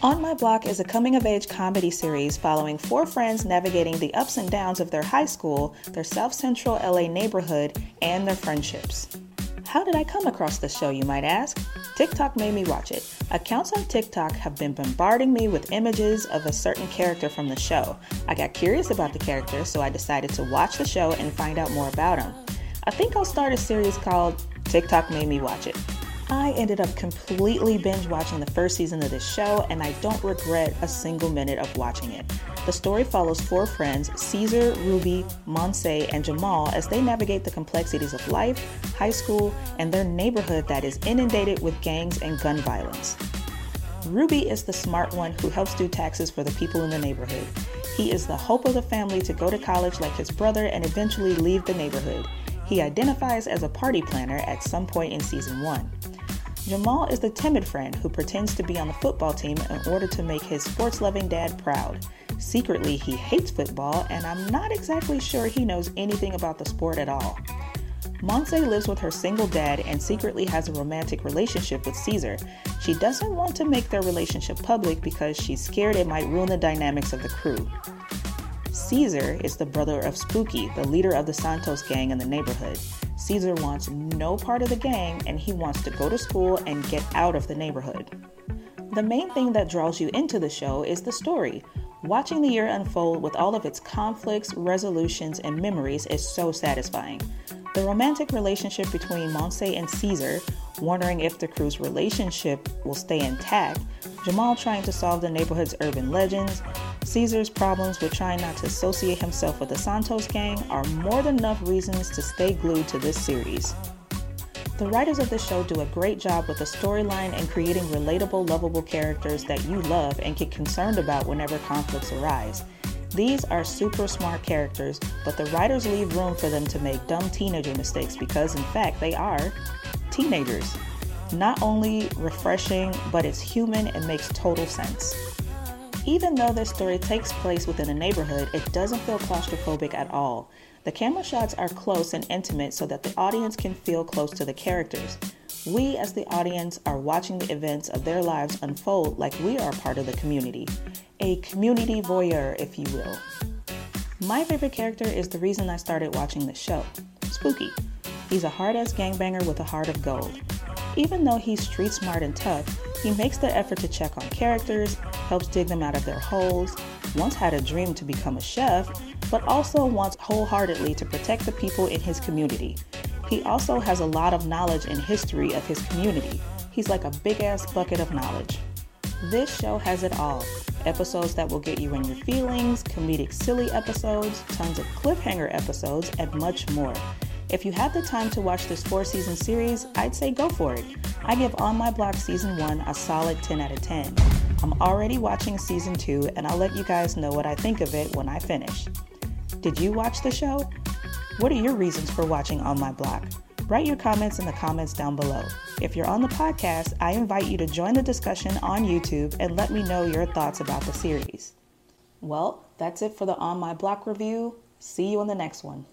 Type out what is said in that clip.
On My Block is a coming of age comedy series following four friends navigating the ups and downs of their high school, their South Central LA neighborhood, and their friendships. How did I come across this show, you might ask? TikTok made me watch it. Accounts on TikTok have been bombarding me with images of a certain character from the show. I got curious about the character, so I decided to watch the show and find out more about him. I think I'll start a series called TikTok Made Me Watch It. I ended up completely binge watching the first season of this show, and I don't regret a single minute of watching it. The story follows four friends, Cesar, Ruby, Monse, and Jamal, as they navigate the complexities of life, high school, and their neighborhood that is inundated with gangs and gun violence. Ruby is the smart one who helps do taxes for the people in the neighborhood. He is the hope of the family to go to college like his brother and eventually leave the neighborhood. He identifies as a party planner at some point in season one. Jamal is the timid friend who pretends to be on the football team in order to make his sports loving dad proud. Secretly, he hates football, and I'm not exactly sure he knows anything about the sport at all. Monse lives with her single dad and secretly has a romantic relationship with Cesar. She doesn't want to make their relationship public because she's scared it might ruin the dynamics of the crew. Cesar is the brother of Spooky, the leader of the Santos gang in the neighborhood. Cesar wants no part of the gang and he wants to go to school and get out of the neighborhood. The main thing that draws you into the show is the story. Watching the year unfold with all of its conflicts, resolutions, and memories is so satisfying. The romantic relationship between Monse and Cesar, wondering if the crew's relationship will stay intact, Jamal trying to solve the neighborhood's urban legends, Cesar's problems with trying not to associate himself with the Santos gang are more than enough reasons to stay glued to this series. The writers of the show do a great job with the storyline and creating relatable, lovable characters that you love and get concerned about whenever conflicts arise. These are super smart characters, but the writers leave room for them to make dumb teenager mistakes because, in fact, they are teenagers. Not only refreshing, but it's human and makes total sense. Even though this story takes place within a neighborhood, it doesn't feel claustrophobic at all. The camera shots are close and intimate so that the audience can feel close to the characters. We, as the audience, are watching the events of their lives unfold like we are part of the community. A community voyeur, if you will. My favorite character is the reason I started watching the show Spooky. He's a hard ass gangbanger with a heart of gold. Even though he's street smart and tough, he makes the effort to check on characters, helps dig them out of their holes, once had a dream to become a chef, but also wants wholeheartedly to protect the people in his community. He also has a lot of knowledge and history of his community. He's like a big ass bucket of knowledge. This show has it all episodes that will get you in your feelings, comedic silly episodes, tons of cliffhanger episodes, and much more. If you have the time to watch this four season series, I'd say go for it. I give On My Block Season 1 a solid 10 out of 10. I'm already watching Season 2, and I'll let you guys know what I think of it when I finish. Did you watch the show? What are your reasons for watching On My Block? Write your comments in the comments down below. If you're on the podcast, I invite you to join the discussion on YouTube and let me know your thoughts about the series. Well, that's it for the On My Block review. See you in the next one.